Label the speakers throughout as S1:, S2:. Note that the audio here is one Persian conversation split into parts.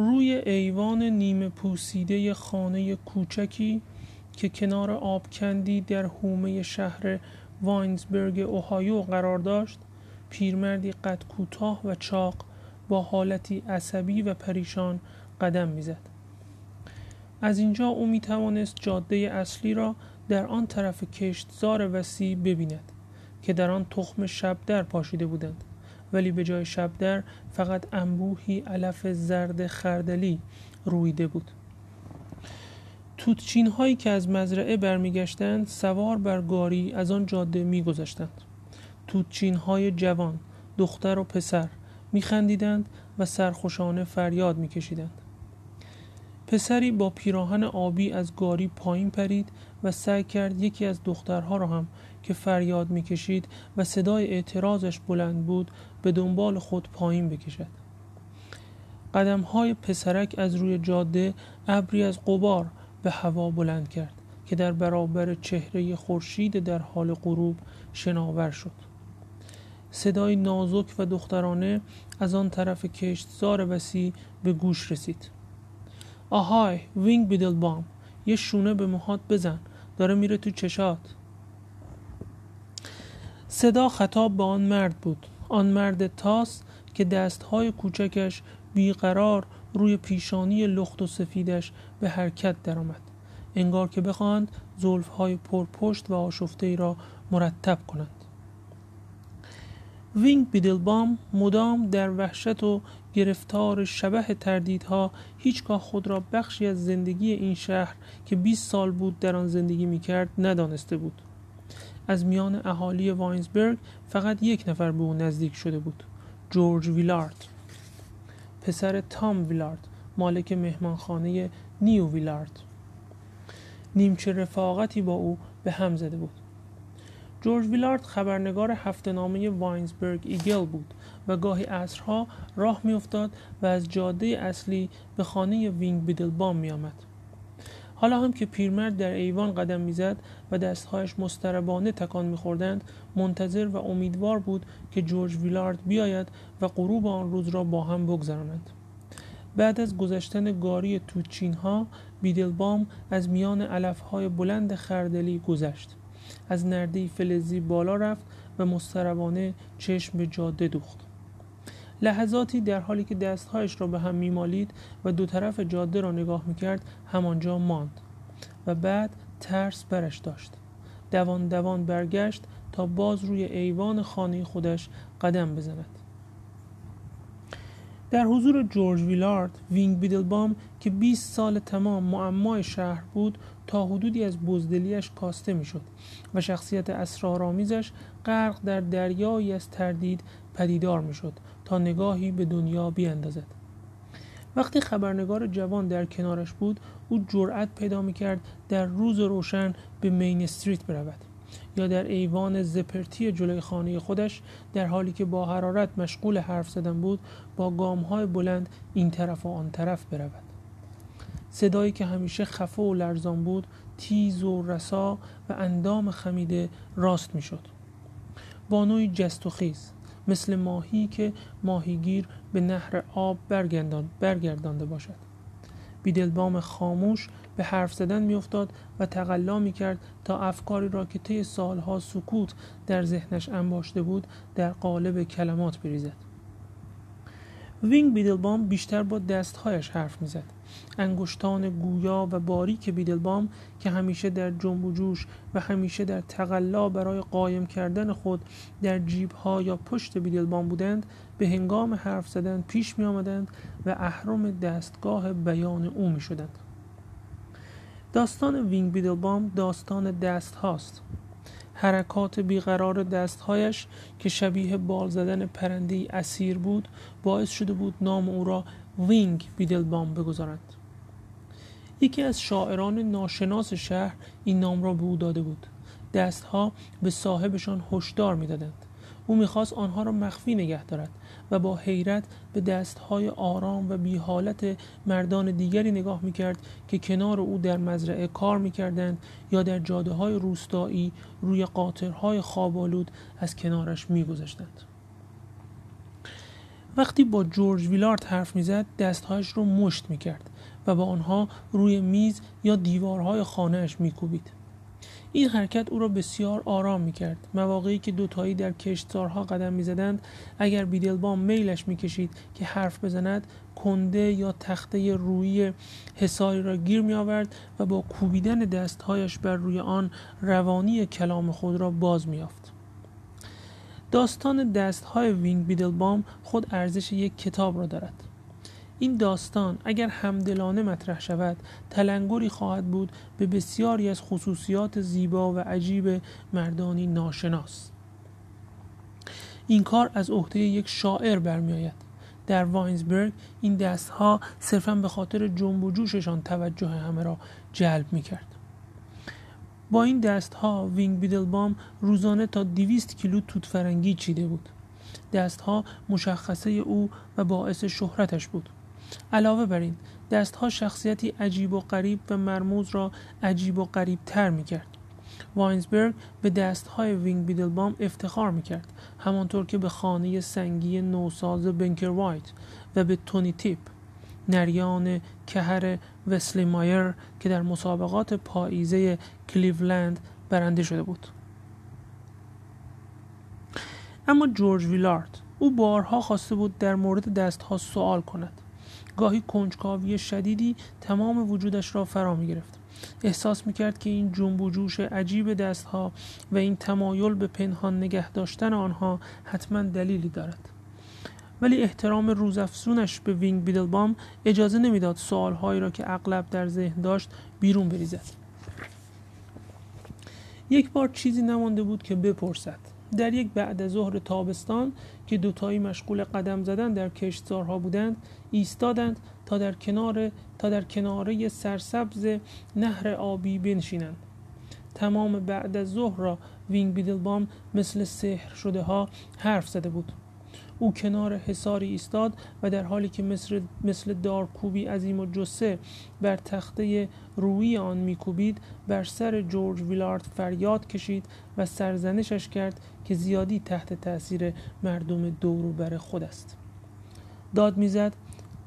S1: روی ایوان نیمه پوسیده خانه کوچکی که کنار آبکندی در حومه شهر واینزبرگ اوهایو قرار داشت پیرمردی قد کوتاه و چاق با حالتی عصبی و پریشان قدم می‌زد. از اینجا او می توانست جاده اصلی را در آن طرف کشتزار وسیع ببیند که در آن تخم شبدر پاشیده بودند. ولی به جای شبدر فقط انبوهی علف زرد خردلی رویده بود. توتچین هایی که از مزرعه برمیگشتند سوار بر گاری از آن جاده میگذشتند. توتچین های جوان دختر و پسر میخندیدند و سرخوشانه فریاد میکشیدند. پسری با پیراهن آبی از گاری پایین پرید و سعی کرد یکی از دخترها را هم که فریاد می‌کشید و صدای اعتراضش بلند بود به دنبال خود پایین بکشد. قدم های پسرک از روی جاده ابری از قبار به هوا بلند کرد که در برابر چهره خورشید در حال غروب شناور شد. صدای نازک و دخترانه از آن طرف کشتزار وسیع به گوش رسید. آهای وینگ بیدل بام یه شونه به موهات بزن داره میره تو چشات. صدا خطاب به آن مرد بود. آن مرد تاس که دستهای کوچکش بیقرار روی پیشانی لخت و سفیدش به حرکت درآمد. انگار که بخواهند زلفهای پرپشت و آشفته ای را مرتب کنند. وینگ بیدلبام مدام در وحشت و گرفتار شبه تردیدها هیچگاه خود را بخشی از زندگی این شهر که 20 سال بود در آن زندگی می‌کرد ندانسته بود. از میان اهالی واینزبرگ فقط یک نفر به او نزدیک شده بود جورج ویلارد. پسر تام ویلارد مالک مهمانخانه نیو ویلارد. نیمچه رفاقتی با او به هم زده بود. جورج ویلارد خبرنگار نامه واینزبرگ ایگل بود و گاهی عصرها راه میافتاد و از جاده اصلی به خانه وینگ بیدلبام میآمد. حالا هم که پیرمرد در ایوان قدم می‌زد و دستهایش مستربانه تکان میخوردند منتظر و امیدوار بود که جورج ویلارد بیاید و غروب آن روز را با هم بگذرانند. بعد از گذشتن گاری توچین ها بیدلبام از میان علف های بلند خردلی گذشت. از نرده فلزی بالا رفت و مستربانه چشم به جاده دوخت. لحظاتی در حالی که دستهایش را به هم میمالید و دو طرف جاده را نگاه می‌کرد همانجا ماند و بعد ترس برش داشت. دوان دوان برگشت تا باز روی ایوان خانه خودش قدم بزند. در حضور جورج ویلارد وینگ بیدلبام که 20 سال تمام معمای شهر بود تا حدودی از بزدلیش کاسته می‌شد و شخصیت اسرارآمیزش غرق در دریایی از تردید پدیدار می‌شد. تا نگاهی به دنیا بیاندازد. وقتی خبرنگار جوان در کنارش بود او جرأت پیدا می‌کرد در روز روشن به مین استریت برود یا در ایوان زپرتی جلوی خانه خودش در حالی که با حرارت مشغول حرف زدن بود با گامهای بلند این طرف و آن طرف برود. صدایی که همیشه خفه و لرزان بود تیز و رسا و اندام خمیده راست می‌شد. با نوعی جست و خیز. مثل ماهی که ماهیگیر به نهر آب برگردانده باشد. بیدلبام خاموش به حرف زدن میافتاد و تقلا می‌کرد تا افکاری را که طی سالها سکوت در ذهنش انباشته بود در قالب کلمات بریزد. وینگ بیدلبام بیشتر با دستهایش حرف می‌زد. انگشتان گویا و باریک بیدلبام که همیشه در جنب و جوش و همیشه در تقلا برای قایم کردن خود در جیبها یا پشت بیدلبام بودند به هنگام حرف زدن پیش می آمدند و اهرم دستگاه بیان او می شدند. داستان وینگ بیدلبام داستان دست هاست حرکات بیقرار دستهایش که شبیه بال زدن پرنده اسیر بود باعث شده بود نام او را وینگ بیدلبام بگذارند یکی از شاعران ناشناس شهر این نام را به او داده بود. دستها به صاحبشان هشدار می‌دادند. او می‌خواست آنها را مخفی نگه دارد و با حیرت به دستهای آرام و بی حالت مردان دیگری نگاه می‌کرد که کنار او در مزرعه کار می‌کردند یا در جاده های روستایی روی قاطرهای خوابالود از کنارش میگذشتند. وقتی با جورج ویلارد حرف می‌زد دستهایش رو مشت می‌کرد و با آنها روی میز یا دیوارهای خانهاش میکوبید این حرکت او را بسیار آرام می‌کرد مواقعی که دوتایی در کشتزارها قدم می‌زدند اگر بیدلبام میلش می‌کشید که حرف بزند کنده یا تخته روی حساری را گیر می آورد و با کوبیدن دستهایش بر روی آن روانی کلام خود را باز می. داستان دستهای وینگ بیدلبام خود ارزش یک کتاب را دارد. این داستان اگر همدلانه مطرح شود تلنگری خواهد بود به بسیاری از خصوصیات زیبا و عجیب مردانی ناشناس. این کار از عهده یک شاعر برمیآید. در واینزبرگ این دستها صرفا به خاطر جنب و جوششان توجه همه را جلب می کرد. با این دستها وینگ بیدلبام روزانه تا دیویست کیلو توت فرنگی چیده بود دستها مشخصه او و باعث شهرتش بود علاوه بر این دستها شخصیتی عجیب و غریب و مرموز را عجیب و غریب تر می کرد. واینزبرگ به دستهای وینگ بیدلبام افتخار می کرد همانطور که به خانه سنگی نوساز بنکر وایت و به تونی تیپ نریان کهر وسلی مایر که در مسابقات پاییزه کلیولند برنده شده بود. اما جورج ویلارد او بارها خواسته بود در مورد دستها سوال کند. گاهی کنجکاوی شدیدی تمام وجودش را فرا می گرفت احساس می کرد که این جنب و جوش عجیب دستها و این تمایل به پنهان نگه داشتن آنها حتما دلیلی دارد. ولی احترام روزافزونش به وینگ بیدلبام اجازه نمی‌داد سوالهایی را که اغلب در ذهن داشت بیرون بریزد. یک بار چیزی نمانده بود که بپرسد. در یک بعد ظهر تابستان که دوتایی مشغول قدم زدن در کشتزارها بودند ایستادند تا در کنار تا در کناره سرسبز نهر آبی بنشینند. تمام بعد از ظهر را وینگ بیدلبام مثل سحر شده ها حرف زده بود. او کنار حساری ایستاد و در حالی که مثل, مثل دارکوبی عظیم و جسه بر تخته روی آن میکوبید بر سر جورج ویلارد فریاد کشید و سرزنشش کرد که زیادی تحت تاثیر مردم دور بر خود است. داد می‌زد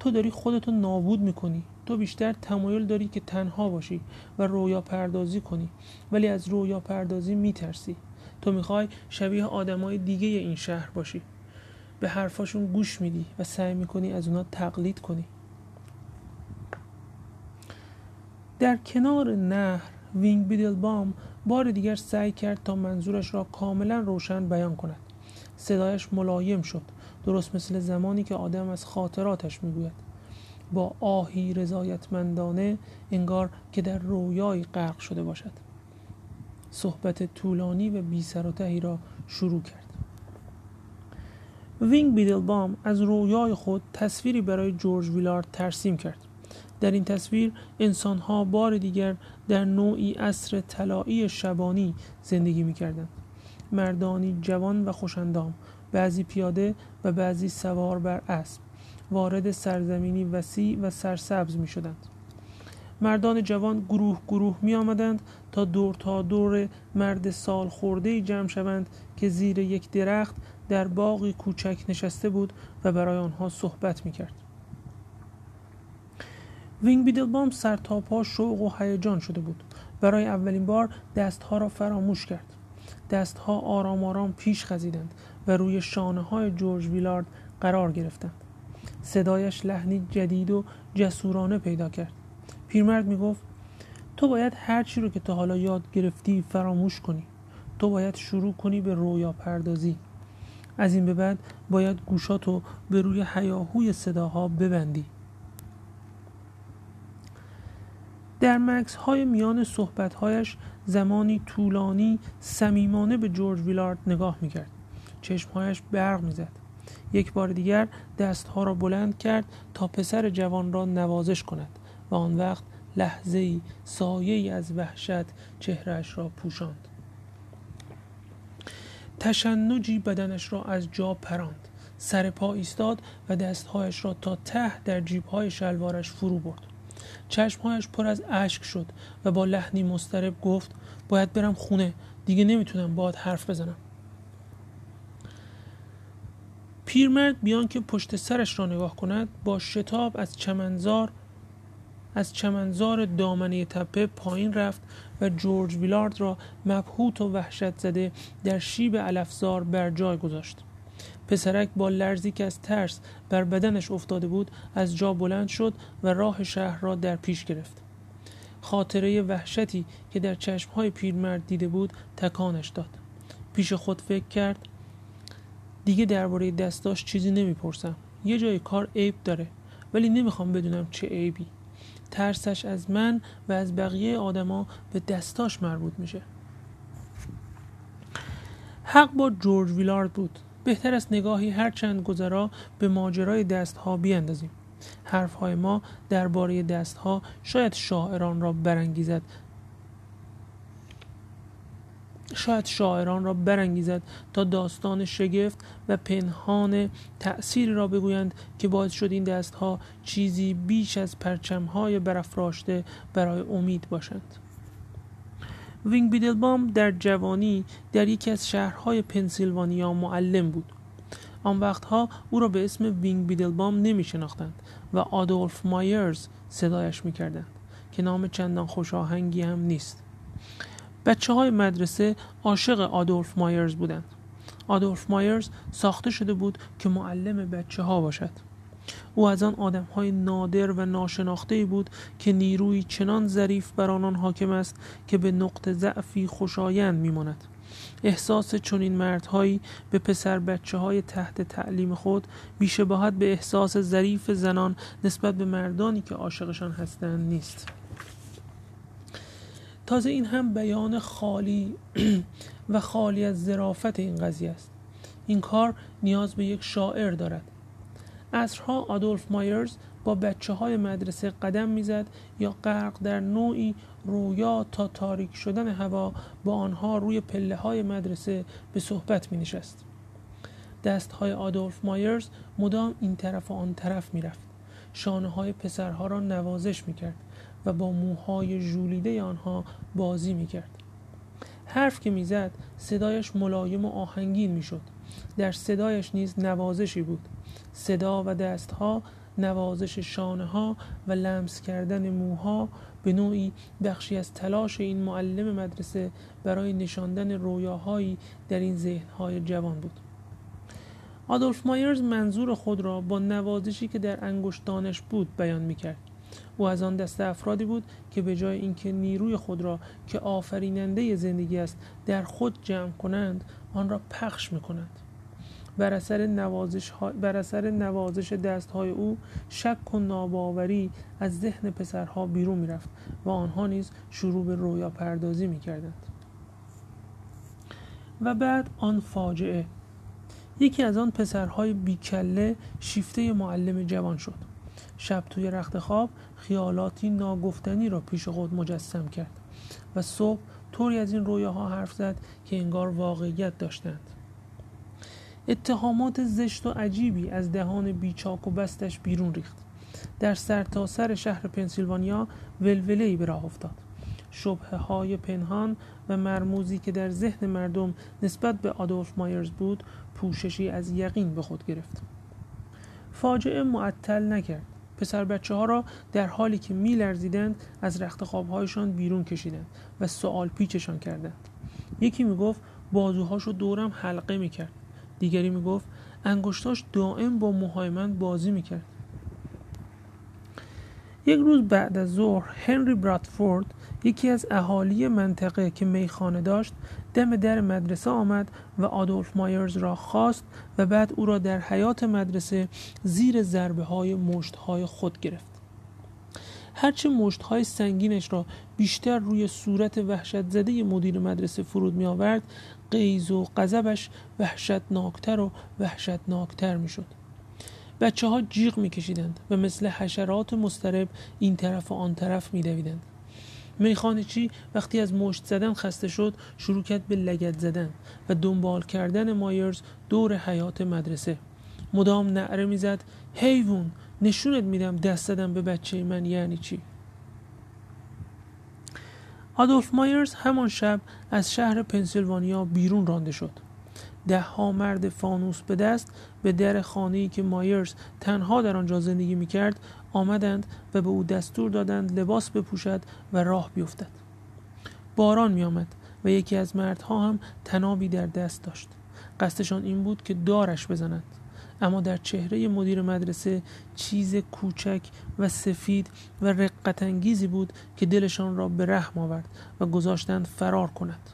S1: تو داری خودتو نابود می‌کنی. تو بیشتر تمایل داری که تنها باشی و رویا پردازی کنی ولی از رویا پردازی میترسی. تو می‌خوای شبیه آدمای دیگه این شهر باشی. به حرفاشون گوش میدی و سعی می‌کنی از اونا تقلید کنی. در کنار نهر وینگ بیدلبام بار دیگر سعی کرد تا منظورش را کاملا روشن بیان کند. صدایش ملایم شد درست مثل زمانی که آدم از خاطراتش می‌گوید. با آهی رضایتمندانه انگار که در رویایی غرق شده باشد. صحبت طولانی و بی سر و را شروع کرد. وینگ بیدلبام از رویای خود تصویری برای جورج ویلارد ترسیم کرد در این تصویر انسانها بار دیگر در نوعی عصر طلایی شبانی زندگی می کردند. مردانی جوان و خوشندام بعضی پیاده و بعضی سوار بر اسب وارد سرزمینی وسیع و سرسبز می شدند. مردان جوان گروه گروه می آمدند تا دور تا دور مرد سال خورده جمع شوند که زیر یک درخت در باقی کوچک نشسته بود و برای آنها صحبت می کرد. وینگ بیدلبام سر تا پا شوق و هیجان شده بود. برای اولین بار دستها را فراموش کرد. دستها آرام آرام پیش خزیدند و روی شانه های جورج ویلارد قرار گرفتند. صدایش لحنی جدید و جسورانه پیدا کرد. پیرمرد می گفت تو باید هر چی رو که تا حالا یاد گرفتی فراموش کنی. تو باید شروع کنی به رویا پردازی از این به بعد باید گوشاتو به روی حیاهوی صداها ببندی. در مکس های میان صحبت هایش زمانی طولانی صمیمانه به جورج ویلارد نگاه می‌کرد. چشمهایش برق می‌زد. یک بار دیگر دستها را بلند کرد تا پسر جوان را نوازش کند و آن وقت لحظه ای سایه ای از وحشت چهرش را پوشاند. تشنجی بدنش را از جا پراند. سر پا ایستاد و دستهایش را تا ته در جیبهای شلوارش فرو برد. چشمهایش پر از اشک شد و با لحنی مسترب گفت باید برم خونه دیگه نمی‌تونم باید حرف بزنم. پیرمرد بیان که پشت سرش را نگاه کند با شتاب از چمنزار از چمنزار دامنه تپه پایین رفت و جورج ویلارد را مبهوت و وحشت زده در شیب علفزار بر جای گذاشت. پسرک با لرزی که از ترس بر بدنش افتاده بود از جا بلند شد و راه شهر را در پیش گرفت. خاطره وحشتی که در چشمهای پیرمرد دیده بود تکانش داد. پیش خود فکر کرد دیگه درباره دستاش چیزی نمی‌پرسم. یه جای کار عیب داره ولی نمی‌خوام بدونم چه عیبی. ترسش از من و از بقیه آدما به دستاش مربوط میشه. حق با جورج ویلارد بود. بهتر است نگاهی هر چند گذرا به ماجرای دستها بیاندازیم. حرفهای ما درباره دستها شاید شاعران را برانگیزد شاید شاعران را برانگیزد تا داستان شگفت و پنهان تأثیری را بگویند که باعث شد این دستها چیزی بیش از پرچمهای برافراشته برای امید باشند. وینگ بیدلبام در جوانی در یکی از شهرهای پنسیلوانیا معلم بود. آن وقتها او را به اسم وینگ بیدلبام نمی شناختند و آدولف مایرز صدایش می کردند که نام چندان خوشاهنگی هم نیست. بچه های مدرسه عاشق آدولف مایرز بودند. آدولف مایرز ساخته شده بود که معلم بچه ها باشد. او از آن آدم های نادر و ناشناخته بود که نیروی چنان ظریف بر آنان حاکم است که به نقط ضعفی خوشایند میماند. احساس چنین مردهایی به پسر بچه های تحت تعلیم خود بیشباهت به احساس ظریف زنان نسبت به مردانی که عاشقشان هستند نیست. تازه این هم بیان خالی و خالی از ظرافت این قضیه است این کار نیاز به یک شاعر دارد اصرها آدولف مایرز با بچه های مدرسه قدم می‌زد یا غرق در نوعی رویا تا تاریک شدن هوا با آنها روی پله های مدرسه به صحبت می نشست. دست های آدولف مایرز مدام این طرف و آن طرف می رفت. شانه های پسرها را نوازش می کرد و با موهای ژولیده آنها بازی می کرد. حرف که می‌زد صدایش ملایم و آهنگین می‌شد. در صدایش نیز نوازشی بود. صدا و دستها نوازش شانه ها و لمس کردن موها به نوعی بخشی از تلاش این معلم مدرسه برای نشاندن رویاهایی در این ذهنهای جوان بود. آدولف مایرز منظور خود را با نوازشی که در انگشتانش بود بیان می‌کرد. او از آن دسته افرادی بود که به جای اینکه نیروی خود را که آفریننده زندگی است در خود جمع کنند آن را پخش می‌کنند. بر اثر نوازش, بر اثر نوازش دست های او شک و ناباوری از ذهن پسرها بیرون می‌رفت و آنها نیز شروع به رویا پردازی می‌کردند. و بعد آن فاجعه. یکی از آن پسرهای بیکله شیفته معلم جوان شد. شب توی رخت خواب خیالاتی ناگفتنی را پیش خود مجسم کرد و صبح طوری از این رویاها حرف زد که انگار واقعیت داشتند. اتهامات زشت و عجیبی از دهان بیچاک و بستش بیرون ریخت. در سرتاسر سر شهر پنسیلوانیا ولولهای به راه افتاد. شبه های پنهان و مرموزی که در ذهن مردم نسبت به آدولف مایرز بود پوششی از یقین به خود گرفت. فاجعه معطل نکرد. پسر بچه ها را در حالی که می لرزیدند از رخت خوابهایشان بیرون کشیدند و سوال پیچشان کردند. یکی می گفت بازوهاشو دورم حلقه می کرد دیگری می گفت انگشتاش دائم با موهای من بازی می کرد یک روز بعد از ظهر هنری برادفورد یکی از اهالی منطقه که میخانه داشت دم در مدرسه آمد و آدولف مایرز را خواست و بعد او را در حیات مدرسه زیر ضربه های مشت های خود گرفت. هرچه مشت های سنگینش را بیشتر روی صورت وحشت زده مدیر مدرسه فرود می آورد قیز و غضبش وحشتناکتر و وحشتناکتر می شد بچه ها جیغ می کشیدند و مثل حشرات مسترب این طرف و آن طرف می دویدند میخانه چی؟ وقتی از مشت زدن خسته شد شروع کرد به لگت زدن و دنبال کردن مایرز دور حیات مدرسه. مدام نعره می‌زد حیوان نشونت میدم دست زدم به بچه من یعنی چی؟ آدولف مایرز همان شب از شهر پنسیلوانیا بیرون رانده شد. ده ها مرد فانوس به دست به در خانه‌ای که مایرز تنها در آنجا زندگی می‌کرد آمدند و به او دستور دادند لباس بپوشد و راه بیفتد. باران میآمد و یکی از مردها هم تنابی در دست داشت. قصدشان این بود که دارش بزنند اما در چهره مدیر مدرسه چیز کوچک و سفید و رقت انگیزی بود که دلشان را به رحم آورد و گذاشتند فرار کند.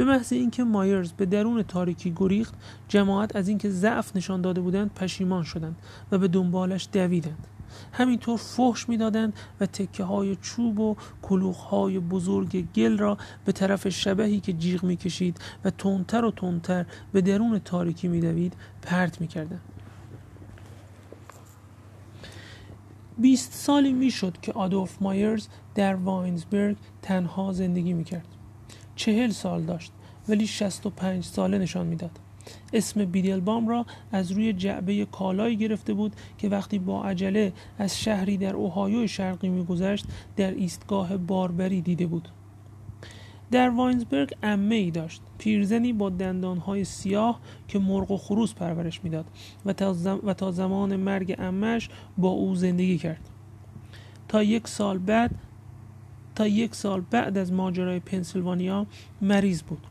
S1: به محض اینکه مایرز به درون تاریکی گریخت جماعت از اینکه ضعف نشان داده بودند پشیمان شدند و به دنبالش دویدند. همینطور فحش می‌دادند و تکه های چوب و کلوخ های بزرگ گل را به طرف شبهی که جیغ می‌کشید و تندتر و تندتر به درون تاریکی میدوید پرت می‌کردند. بیست سالی می‌شد که آدولف مایرز در واینزبرگ تنها زندگی می‌کرد. چهل سال داشت ولی شست و پنج ساله نشان می‌داد. اسم بیدلبام را از روی جعبه کالایی گرفته بود که وقتی با عجله از شهری در اوهایو شرقی میگذشت در ایستگاه باربری دیده بود. در واینزبرگ امه ای داشت. پیرزنی با دندانهای سیاه که مرغ و خروس پرورش می‌داد و, و تا زمان مرگ امش با او زندگی کرد. تا یک سال بعد تا یک سال بعد از ماجرای پنسیلوانیا مریض بود.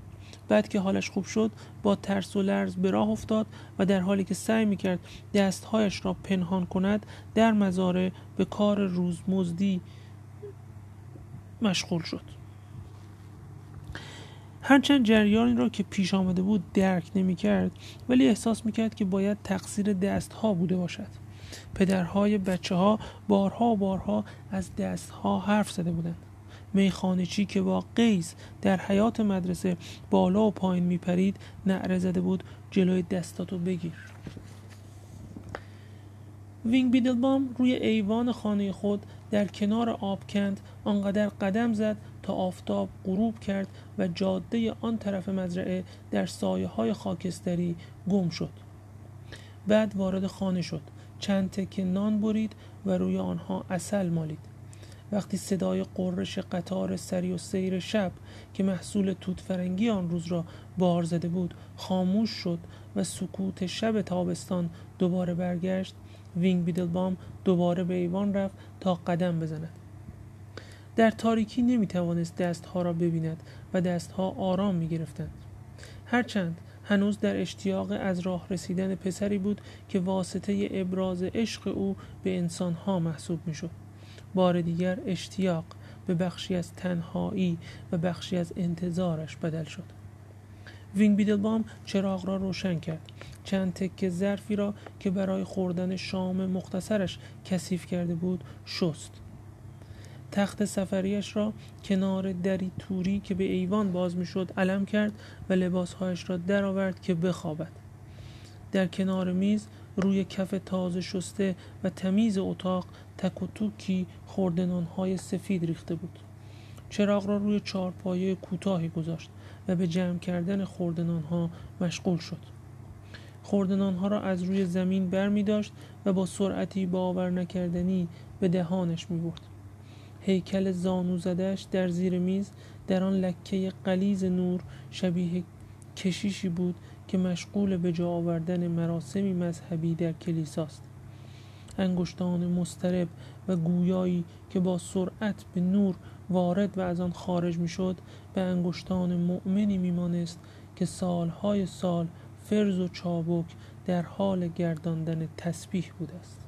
S1: بعد که حالش خوب شد با ترس و لرز به راه افتاد و در حالی که سعی می‌کرد دستهایش را پنهان کند در مزاره به کار روزمزدی مشغول شد. هرچند جریانی را که پیش آمده بود درک نمی کرد ولی احساس می کرد که باید تقصیر دستها بوده باشد. پدرهای بچه ها بارها بارها از دستها حرف زده بودند. میخانچی که با قیز در حیات مدرسه بالا و پایین میپرید نعره زده بود جلوی دستاتو بگیر. وینگ بیدلبام روی ایوان خانه خود در کنار آبکند آنقدر قدم زد تا آفتاب غروب کرد و جاده آن طرف مزرعه در سایه های خاکستری گم شد. بعد وارد خانه شد. چند تکه نان برید و روی آنها اصل مالید. وقتی صدای قررش قطار سری و سیر شب که محصول توت فرنگی آن روز را بار زده بود خاموش شد و سکوت شب تابستان دوباره برگشت وینگ بیدلبام دوباره به ایوان رفت تا قدم بزند. در تاریکی نمی توانست دستها را ببیند و دستها آرام می گرفتند هرچند هنوز در اشتیاق از راه رسیدن پسری بود که واسطه ابراز عشق او به انسانها محسوب می شد بار دیگر اشتیاق به بخشی از تنهایی و بخشی از انتظارش بدل شد. وینگ بیدلبام چراغ را روشن کرد. چند تکه ظرفی را که برای خوردن شام مختصرش کثیف کرده بود شست. تخت سفریش را کنار دری توری که به ایوان باز می‌شد علم کرد و لباسهایش را درآورد که بخوابد. در کنار میز روی کف تازه شسته و تمیز اتاق تک و توکی های سفید ریخته بود. چراغ را روی چارپایه کوتاهی گذاشت و به جمع کردن خوردنان ها مشغول شد. خوردنان ها را از روی زمین بر می داشت و با سرعتی باور نکردنی به دهانش می برد. هیکل زانو زدهش در زیر میز در آن لکه قلیز نور شبیه کشیشی بود که مشغول به جا آوردن مراسمی مذهبی در کلیساست. انگشتان مسترب و گویایی که با سرعت به نور وارد و از آن خارج می‌شد به انگشتان مؤمنی میمانست که سالهای سال فرز و چابک در حال گرداندن تسبیح بوده است.